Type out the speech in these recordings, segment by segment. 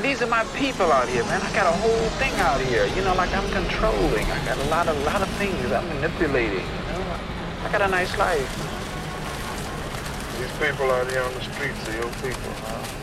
These are my people out here, man. I got a whole thing out here. You know, like I'm controlling. I got a lot of lot of things I'm manipulating. You know, I got a nice life. These people out here on the streets are your people, huh?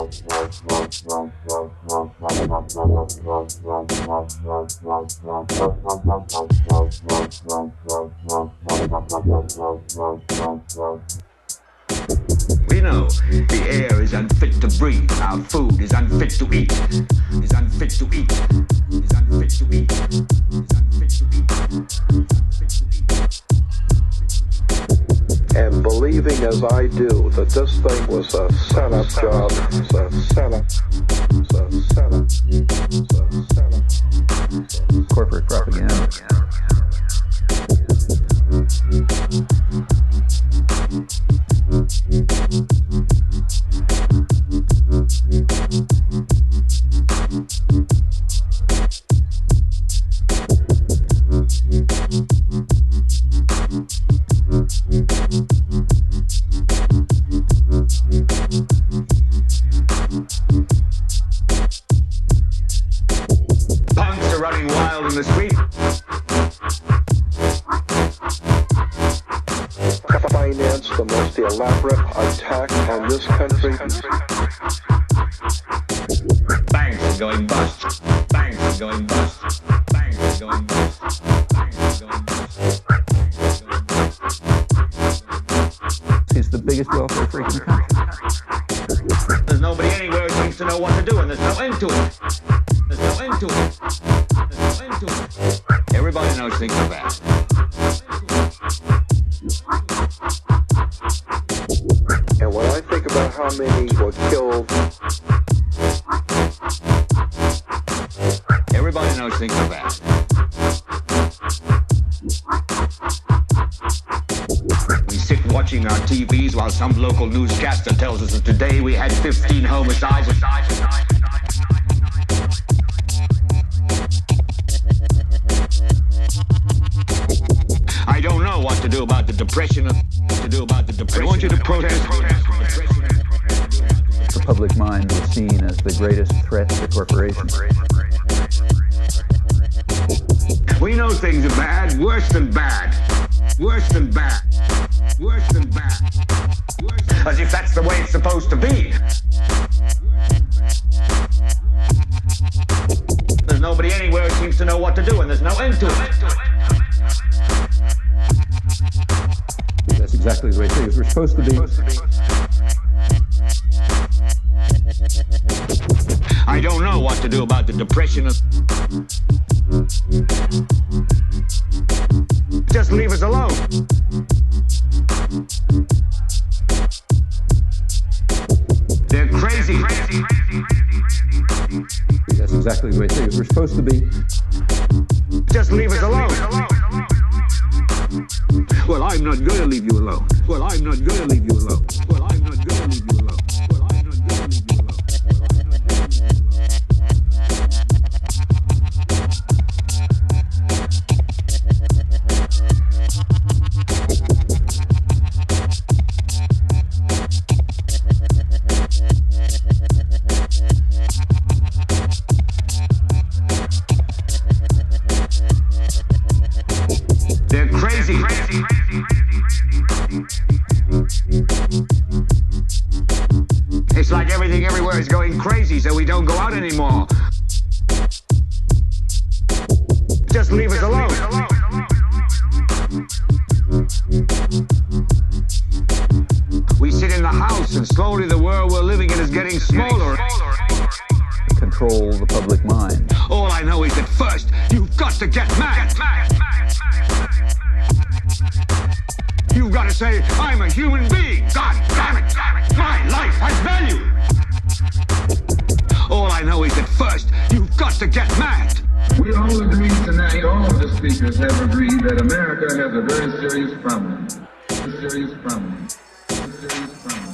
We know the air is unfit to breathe, our food is unfit to eat, is unfit to eat, is unfit to eat, believing as I do that this thing was a setup job, it's a setup, it's a setup, it's a setup. Corporate propaganda. Finance the most elaborate attack on this country. Banks are going bust. Banks are going bust. Banks are going bust. Banks are going bust. He's the biggest welfare freak in the country. There's nobody anywhere who seems to know what to do, and there's no end to it. There's no end to it. There's no end to it. Everybody knows things are bad. How many were killed, Everybody knows things are bad. We sit watching our TVs while some local newscaster tells us that today we had 15 homicides. I don't know what to do about the depression. To do about the depression. I want you to protest. The public mind was seen as the greatest threat to corporations. We know things are bad, worse than bad. Worse than bad. Worse than bad. Worse than As if that's the way it's supposed to be. There's nobody anywhere who seems to know what to do, and there's no end to it. That's exactly the way things were supposed to be. I don't know what to do about the depression. Just leave us alone. They're crazy. That's exactly the way things were supposed to be. Just leave us alone. Well, I'm not going to leave you alone. Well, I'm not going to leave you alone. Well, going crazy, so we don't go out anymore. Just leave us alone. We sit in the house, and slowly the world we're living in is getting smaller. Control the public mind. All I know is that first, you've got to get mad. You've got to say I'm a human to get mad. We all agree tonight, all the speakers have agreed that America has a very serious problem. A serious problem. A serious problem.